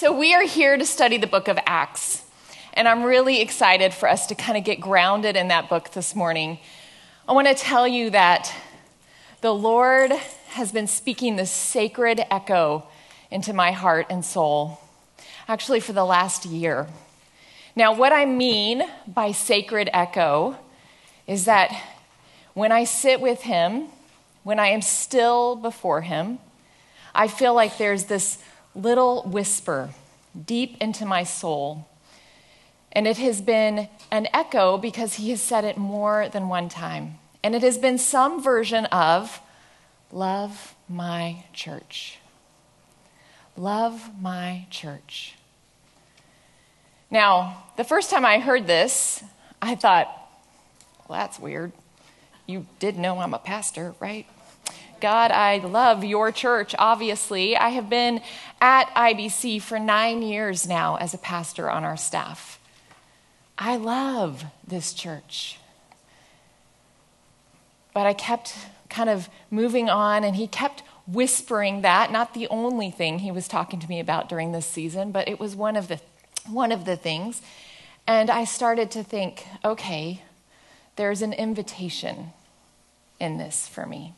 So, we are here to study the book of Acts. And I'm really excited for us to kind of get grounded in that book this morning. I want to tell you that the Lord has been speaking this sacred echo into my heart and soul, actually, for the last year. Now, what I mean by sacred echo is that when I sit with Him, when I am still before Him, I feel like there's this little whisper deep into my soul. And it has been an echo because he has said it more than one time. And it has been some version of love my church. Love my church. Now, the first time I heard this, I thought, well, that's weird. You did know I'm a pastor, right? God, I love your church, obviously. I have been at IBC for nine years now as a pastor on our staff. I love this church. But I kept kind of moving on, and he kept whispering that, not the only thing he was talking to me about during this season, but it was one of the, one of the things. And I started to think, okay, there's an invitation in this for me.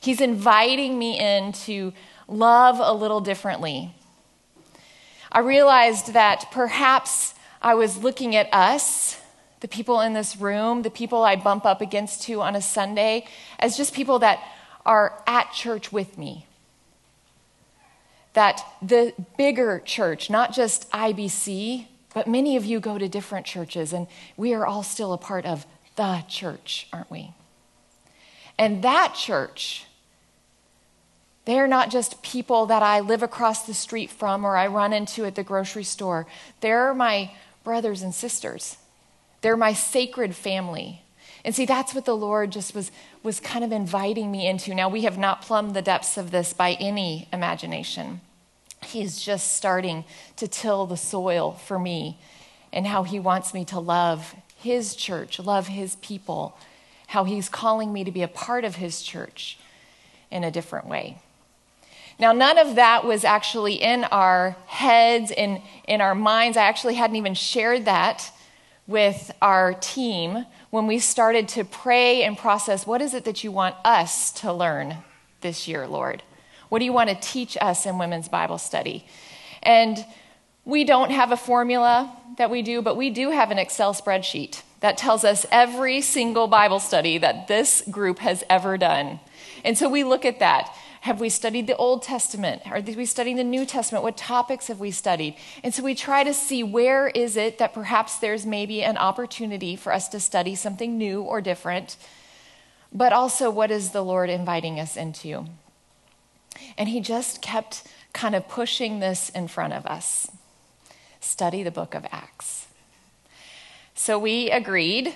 He's inviting me in to love a little differently. I realized that perhaps I was looking at us, the people in this room, the people I bump up against to on a Sunday, as just people that are at church with me. That the bigger church, not just IBC, but many of you go to different churches, and we are all still a part of the church, aren't we? And that church, they're not just people that I live across the street from or I run into at the grocery store. They're my brothers and sisters. They're my sacred family. And see, that's what the Lord just was, was kind of inviting me into. Now, we have not plumbed the depths of this by any imagination. He's just starting to till the soil for me and how He wants me to love His church, love His people, how He's calling me to be a part of His church in a different way. Now, none of that was actually in our heads, in, in our minds. I actually hadn't even shared that with our team when we started to pray and process what is it that you want us to learn this year, Lord? What do you want to teach us in women's Bible study? And we don't have a formula that we do, but we do have an Excel spreadsheet that tells us every single Bible study that this group has ever done. And so we look at that. Have we studied the Old Testament? Are we studying the New Testament? What topics have we studied? And so we try to see where is it that perhaps there's maybe an opportunity for us to study something new or different, but also what is the Lord inviting us into? And he just kept kind of pushing this in front of us. Study the book of Acts. So we agreed,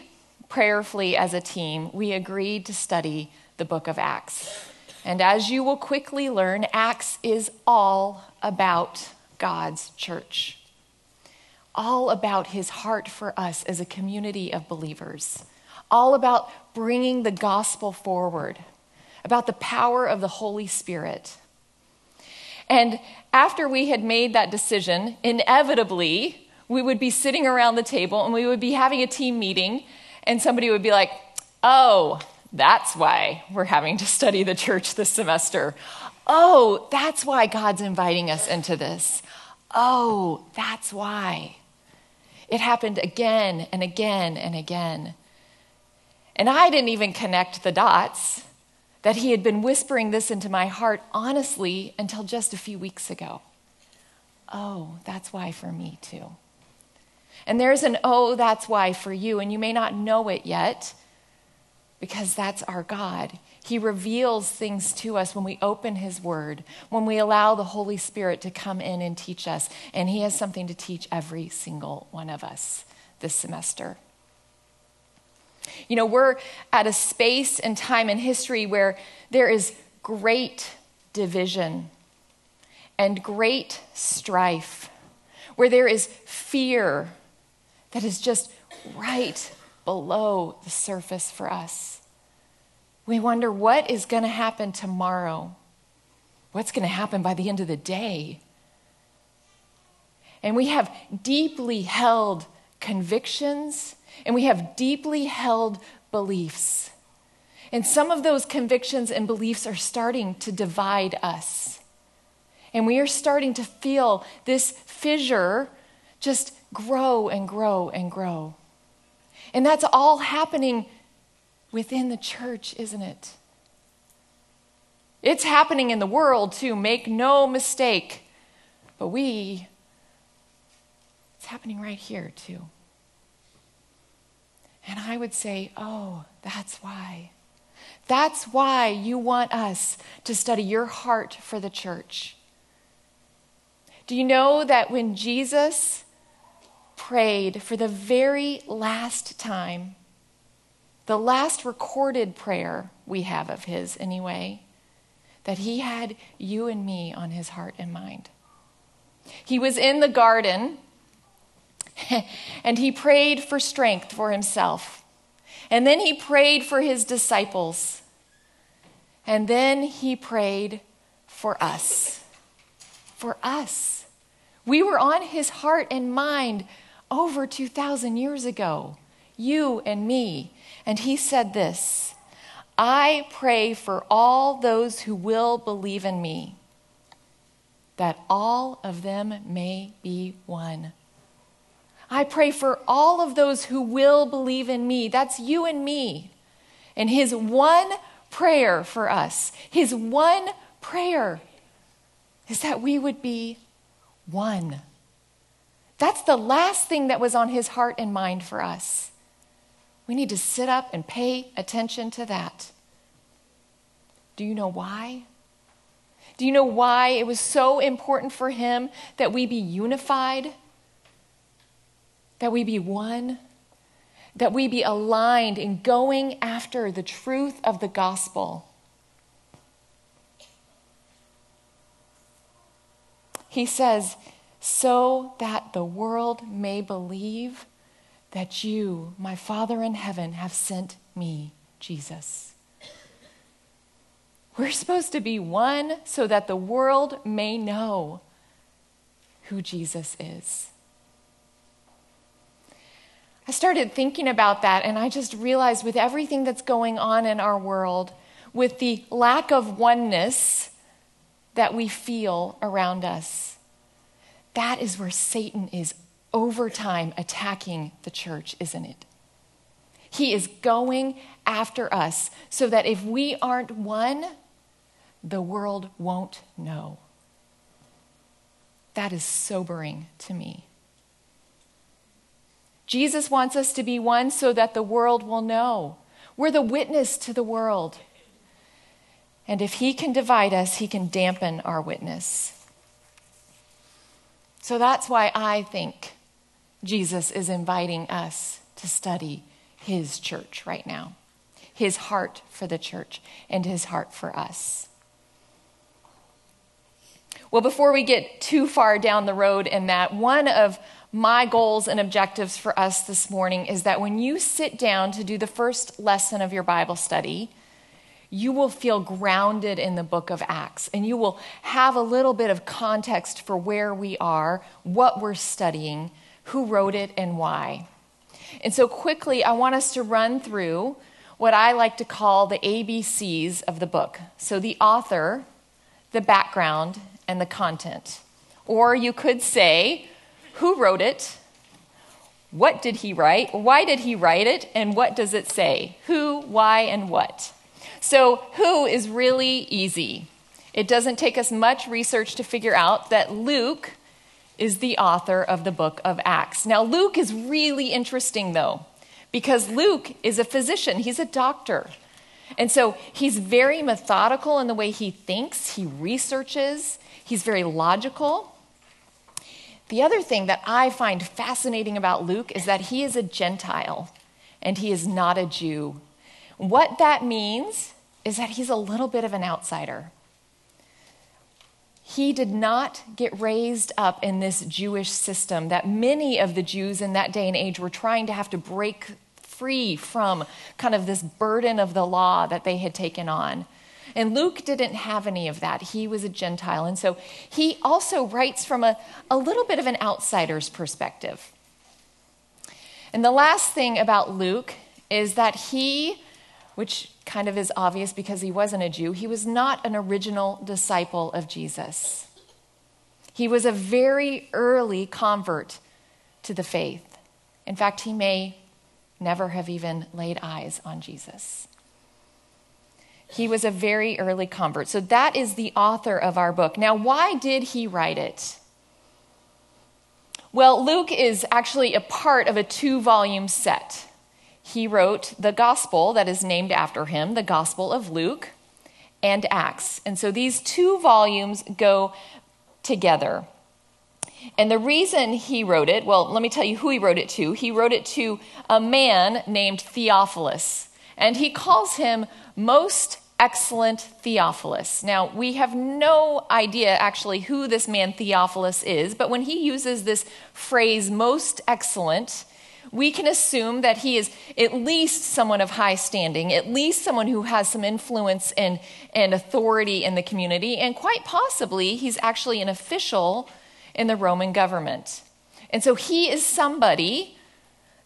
prayerfully as a team, we agreed to study the book of Acts. And as you will quickly learn, Acts is all about God's church, all about his heart for us as a community of believers, all about bringing the gospel forward, about the power of the Holy Spirit. And after we had made that decision, inevitably, we would be sitting around the table and we would be having a team meeting, and somebody would be like, Oh, that's why we're having to study the church this semester. Oh, that's why God's inviting us into this. Oh, that's why. It happened again and again and again. And I didn't even connect the dots that He had been whispering this into my heart honestly until just a few weeks ago. Oh, that's why for me too. And there's an oh, that's why for you, and you may not know it yet because that's our God. He reveals things to us when we open His Word, when we allow the Holy Spirit to come in and teach us. And He has something to teach every single one of us this semester. You know, we're at a space and time in history where there is great division and great strife, where there is fear that is just right below the surface for us. We wonder what is going to happen tomorrow? What's going to happen by the end of the day? And we have deeply held convictions and we have deeply held beliefs. And some of those convictions and beliefs are starting to divide us. And we are starting to feel this fissure just grow and grow and grow. And that's all happening within the church, isn't it? It's happening in the world too, make no mistake. But we, it's happening right here too. And I would say, oh, that's why. That's why you want us to study your heart for the church. Do you know that when Jesus prayed for the very last time, the last recorded prayer we have of his anyway, that he had you and me on his heart and mind? He was in the garden and he prayed for strength for himself. And then he prayed for his disciples. And then he prayed for us. For us. We were on his heart and mind over 2,000 years ago, you and me. And he said this I pray for all those who will believe in me, that all of them may be one I pray for all of those who will believe in me. That's you and me. And his one prayer for us, his one prayer is that we would be one. That's the last thing that was on his heart and mind for us. We need to sit up and pay attention to that. Do you know why? Do you know why it was so important for him that we be unified? That we be one, that we be aligned in going after the truth of the gospel. He says, so that the world may believe that you, my Father in heaven, have sent me, Jesus. We're supposed to be one so that the world may know who Jesus is. I started thinking about that, and I just realized with everything that's going on in our world, with the lack of oneness that we feel around us, that is where Satan is over time attacking the church, isn't it? He is going after us so that if we aren't one, the world won't know. That is sobering to me. Jesus wants us to be one so that the world will know. We're the witness to the world. And if he can divide us, he can dampen our witness. So that's why I think Jesus is inviting us to study his church right now, his heart for the church, and his heart for us. Well, before we get too far down the road in that, one of my goals and objectives for us this morning is that when you sit down to do the first lesson of your Bible study, you will feel grounded in the book of Acts and you will have a little bit of context for where we are, what we're studying, who wrote it, and why. And so, quickly, I want us to run through what I like to call the ABCs of the book. So, the author, the background, and the content. Or you could say, who wrote it? What did he write? Why did he write it? And what does it say? Who, why, and what? So, who is really easy. It doesn't take us much research to figure out that Luke is the author of the book of Acts. Now, Luke is really interesting, though, because Luke is a physician, he's a doctor. And so he's very methodical in the way he thinks, he researches, he's very logical. The other thing that I find fascinating about Luke is that he is a Gentile and he is not a Jew. What that means is that he's a little bit of an outsider. He did not get raised up in this Jewish system that many of the Jews in that day and age were trying to have to break free from kind of this burden of the law that they had taken on. And Luke didn't have any of that. He was a Gentile. And so he also writes from a, a little bit of an outsider's perspective. And the last thing about Luke is that he, which kind of is obvious because he wasn't a Jew, he was not an original disciple of Jesus. He was a very early convert to the faith. In fact, he may never have even laid eyes on Jesus. He was a very early convert. So that is the author of our book. Now, why did he write it? Well, Luke is actually a part of a two volume set. He wrote the gospel that is named after him, the Gospel of Luke, and Acts. And so these two volumes go together. And the reason he wrote it, well, let me tell you who he wrote it to. He wrote it to a man named Theophilus, and he calls him most excellent Theophilus. Now, we have no idea actually who this man Theophilus is, but when he uses this phrase, most excellent, we can assume that he is at least someone of high standing, at least someone who has some influence and, and authority in the community, and quite possibly he's actually an official in the Roman government. And so he is somebody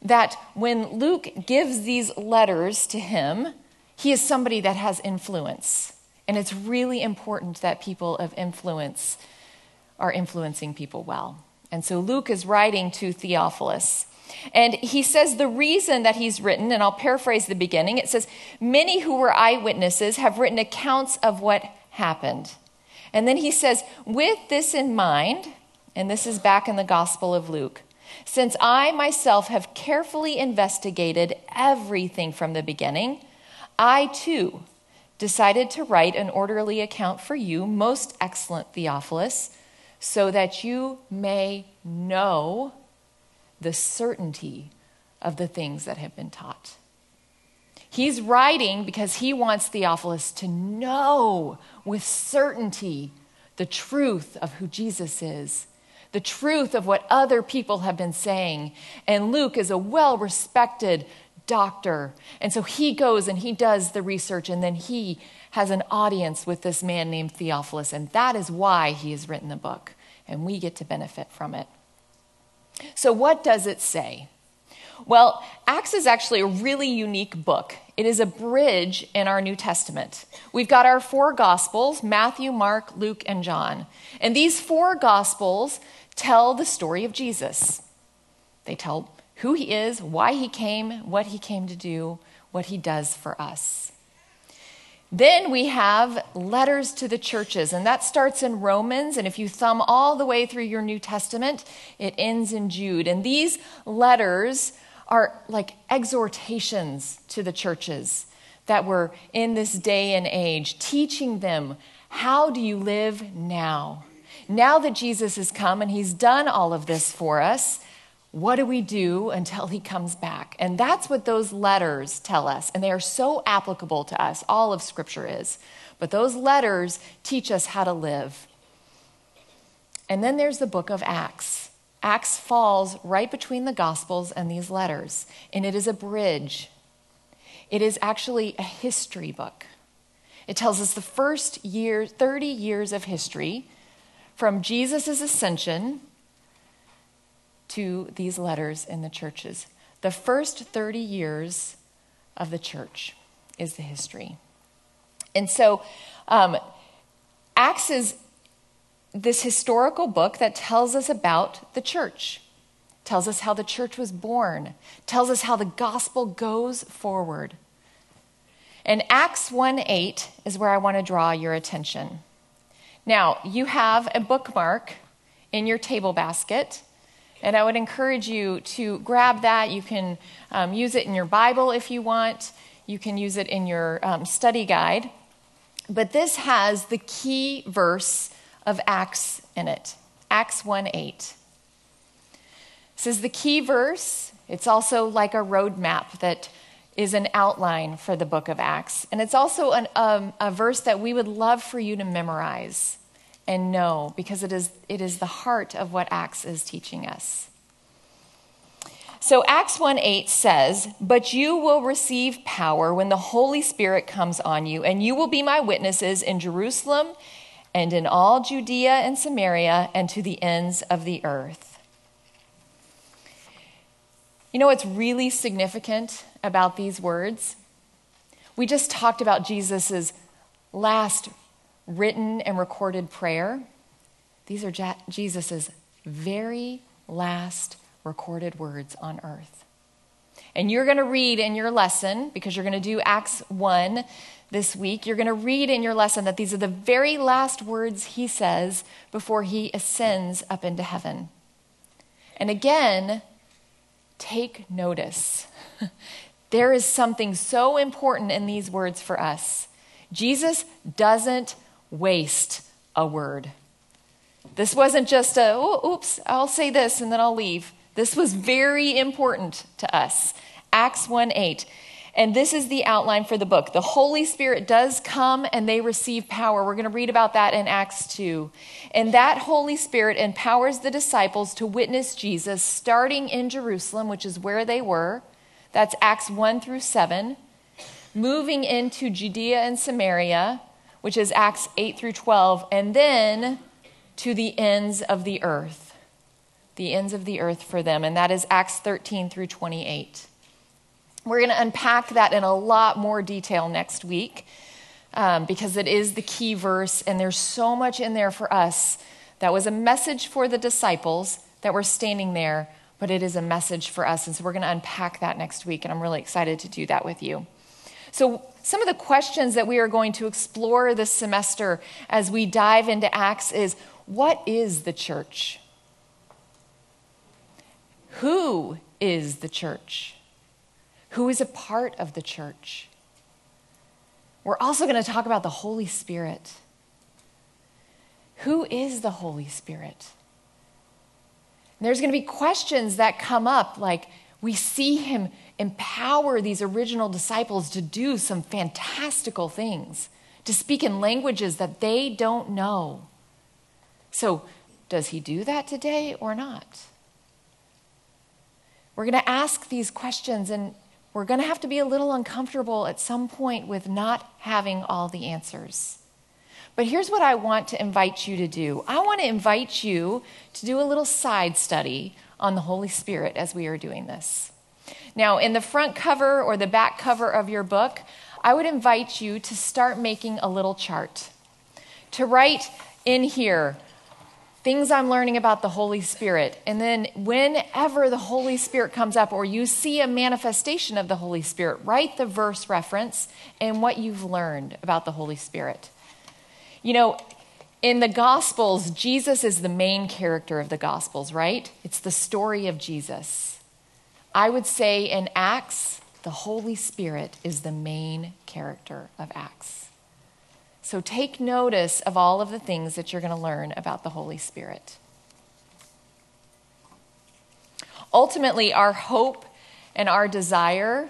that when Luke gives these letters to him, he is somebody that has influence. And it's really important that people of influence are influencing people well. And so Luke is writing to Theophilus. And he says the reason that he's written, and I'll paraphrase the beginning it says, Many who were eyewitnesses have written accounts of what happened. And then he says, With this in mind, and this is back in the Gospel of Luke, since I myself have carefully investigated everything from the beginning, I too decided to write an orderly account for you, most excellent Theophilus, so that you may know the certainty of the things that have been taught. He's writing because he wants Theophilus to know with certainty the truth of who Jesus is, the truth of what other people have been saying. And Luke is a well respected doctor. And so he goes and he does the research, and then he has an audience with this man named Theophilus. And that is why he has written the book. And we get to benefit from it. So, what does it say? Well, Acts is actually a really unique book. It is a bridge in our New Testament. We've got our four Gospels Matthew, Mark, Luke, and John. And these four Gospels tell the story of Jesus. They tell who he is, why he came, what he came to do, what he does for us. Then we have letters to the churches, and that starts in Romans. And if you thumb all the way through your New Testament, it ends in Jude. And these letters are like exhortations to the churches that were in this day and age, teaching them how do you live now? Now that Jesus has come and he's done all of this for us, what do we do until he comes back? And that's what those letters tell us. And they are so applicable to us. All of Scripture is. But those letters teach us how to live. And then there's the book of Acts. Acts falls right between the Gospels and these letters, and it is a bridge. It is actually a history book. It tells us the first year, 30 years of history from Jesus' ascension to these letters in the churches. The first 30 years of the church is the history. And so, um, Acts is this historical book that tells us about the church, tells us how the church was born, tells us how the gospel goes forward. And Acts 1 8 is where I want to draw your attention. Now, you have a bookmark in your table basket and I would encourage you to grab that. You can um, use it in your Bible if you want, you can use it in your um, study guide. But this has the key verse of Acts in it Acts 1 8. This is the key verse. It's also like a roadmap that is an outline for the book of Acts. And it's also an, um, a verse that we would love for you to memorize and know because it is, it is the heart of what Acts is teaching us. So Acts 1 8 says, But you will receive power when the Holy Spirit comes on you, and you will be my witnesses in Jerusalem and in all Judea and Samaria and to the ends of the earth. You know what's really significant about these words? We just talked about Jesus' last written and recorded prayer. These are Jesus' very last recorded words on earth. And you're going to read in your lesson, because you're going to do Acts 1 this week, you're going to read in your lesson that these are the very last words he says before he ascends up into heaven. And again, take notice. there is something so important in these words for us. Jesus doesn't waste a word. This wasn't just a, oh, oops, I'll say this and then I'll leave. This was very important to us. Acts 1 8. And this is the outline for the book. The Holy Spirit does come and they receive power. We're going to read about that in Acts 2. And that Holy Spirit empowers the disciples to witness Jesus starting in Jerusalem, which is where they were. That's Acts 1 through 7. Moving into Judea and Samaria, which is Acts 8 through 12. And then to the ends of the earth. The ends of the earth for them. And that is Acts 13 through 28. We're going to unpack that in a lot more detail next week um, because it is the key verse, and there's so much in there for us. That was a message for the disciples that were standing there, but it is a message for us. And so we're going to unpack that next week, and I'm really excited to do that with you. So, some of the questions that we are going to explore this semester as we dive into Acts is what is the church? Who is the church? who is a part of the church. We're also going to talk about the Holy Spirit. Who is the Holy Spirit? And there's going to be questions that come up like we see him empower these original disciples to do some fantastical things, to speak in languages that they don't know. So, does he do that today or not? We're going to ask these questions, and we're going to have to be a little uncomfortable at some point with not having all the answers. But here's what I want to invite you to do I want to invite you to do a little side study on the Holy Spirit as we are doing this. Now, in the front cover or the back cover of your book, I would invite you to start making a little chart. To write in here things I'm learning about the Holy Spirit. And then, whenever the Holy Spirit comes up or you see a manifestation of the Holy Spirit, write the verse reference and what you've learned about the Holy Spirit. You know, in the Gospels, Jesus is the main character of the Gospels, right? It's the story of Jesus. I would say in Acts, the Holy Spirit is the main character of Acts. So take notice of all of the things that you're going to learn about the Holy Spirit. Ultimately, our hope and our desire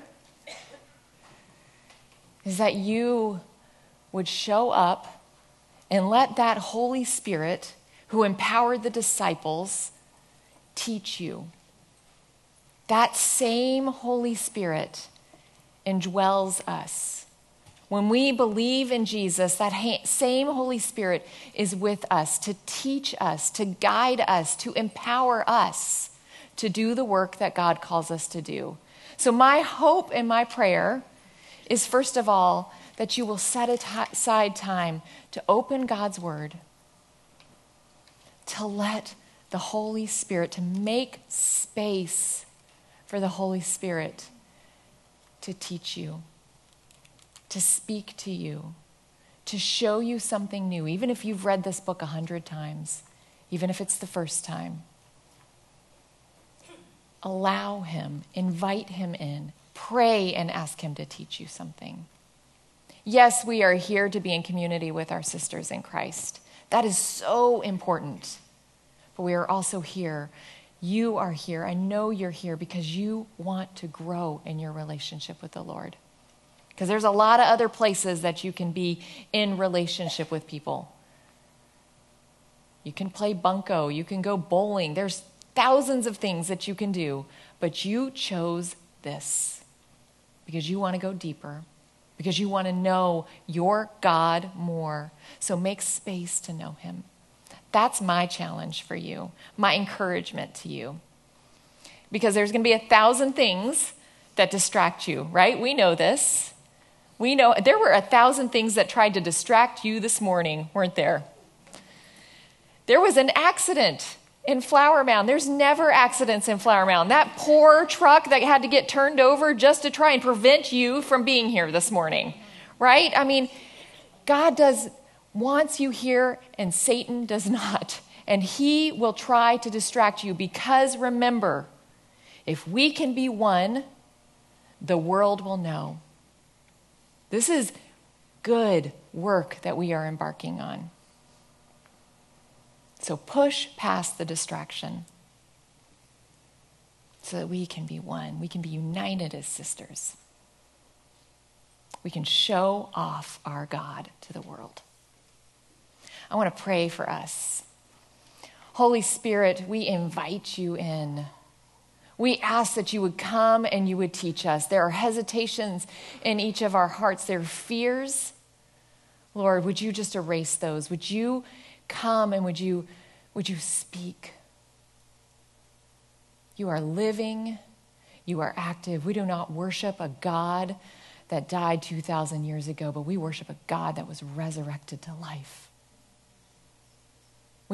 is that you would show up and let that Holy Spirit who empowered the disciples teach you. That same Holy Spirit indwells us. When we believe in Jesus, that same Holy Spirit is with us to teach us, to guide us, to empower us to do the work that God calls us to do. So, my hope and my prayer is first of all that you will set aside time to open God's Word, to let the Holy Spirit, to make space for the Holy Spirit to teach you to speak to you, to show you something new, even if you've read this book a hundred times, even if it's the first time. Allow Him, invite Him in, pray and ask Him to teach you something. Yes, we are here to be in community with our sisters in Christ. That is so important. But we are also here. You are here. I know you're here because you want to grow in your relationship with the Lord. Because there's a lot of other places that you can be in relationship with people. You can play bunco, you can go bowling. There's thousands of things that you can do, but you chose this because you want to go deeper, because you want to know your God more. So make space to know him. That's my challenge for you, my encouragement to you. Because there's going to be a thousand things that distract you, right? We know this. We know there were a thousand things that tried to distract you this morning, weren't there? There was an accident in Flower Mound. There's never accidents in Flower Mound. That poor truck that had to get turned over just to try and prevent you from being here this morning, right? I mean, God does wants you here and Satan does not. And he will try to distract you because remember, if we can be one, the world will know. This is good work that we are embarking on. So push past the distraction so that we can be one. We can be united as sisters. We can show off our God to the world. I want to pray for us. Holy Spirit, we invite you in. We ask that you would come and you would teach us. There are hesitations in each of our hearts, there are fears. Lord, would you just erase those? Would you come and would you, would you speak? You are living, you are active. We do not worship a God that died 2,000 years ago, but we worship a God that was resurrected to life.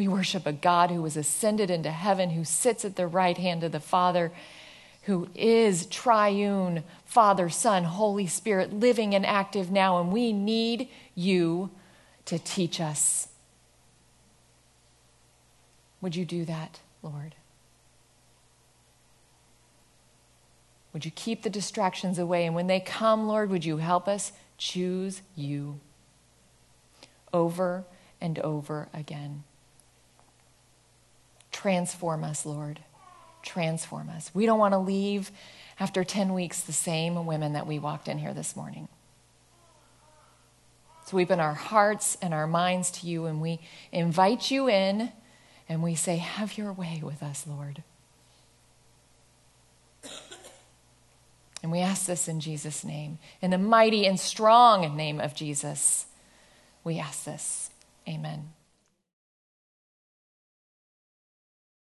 We worship a God who was ascended into heaven, who sits at the right hand of the Father, who is triune Father, Son, Holy Spirit, living and active now. And we need you to teach us. Would you do that, Lord? Would you keep the distractions away? And when they come, Lord, would you help us choose you over and over again? Transform us, Lord. Transform us. We don't want to leave after 10 weeks the same women that we walked in here this morning. So we open our hearts and our minds to you and we invite you in and we say, Have your way with us, Lord. And we ask this in Jesus' name. In the mighty and strong name of Jesus, we ask this. Amen.